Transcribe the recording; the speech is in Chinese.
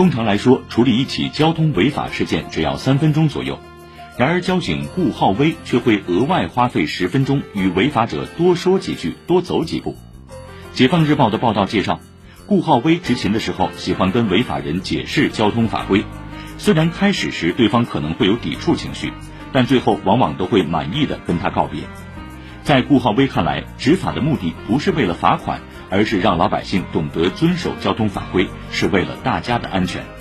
通常来说，处理一起交通违法事件只要三分钟左右，然而交警顾浩威却会额外花费十分钟与违法者多说几句、多走几步。解放日报的报道介绍，顾浩威执勤的时候喜欢跟违法人解释交通法规，虽然开始时对方可能会有抵触情绪，但最后往往都会满意的跟他告别。在顾浩威看来，执法的目的不是为了罚款，而是让老百姓懂得遵守交通法规，是为了大家的安全。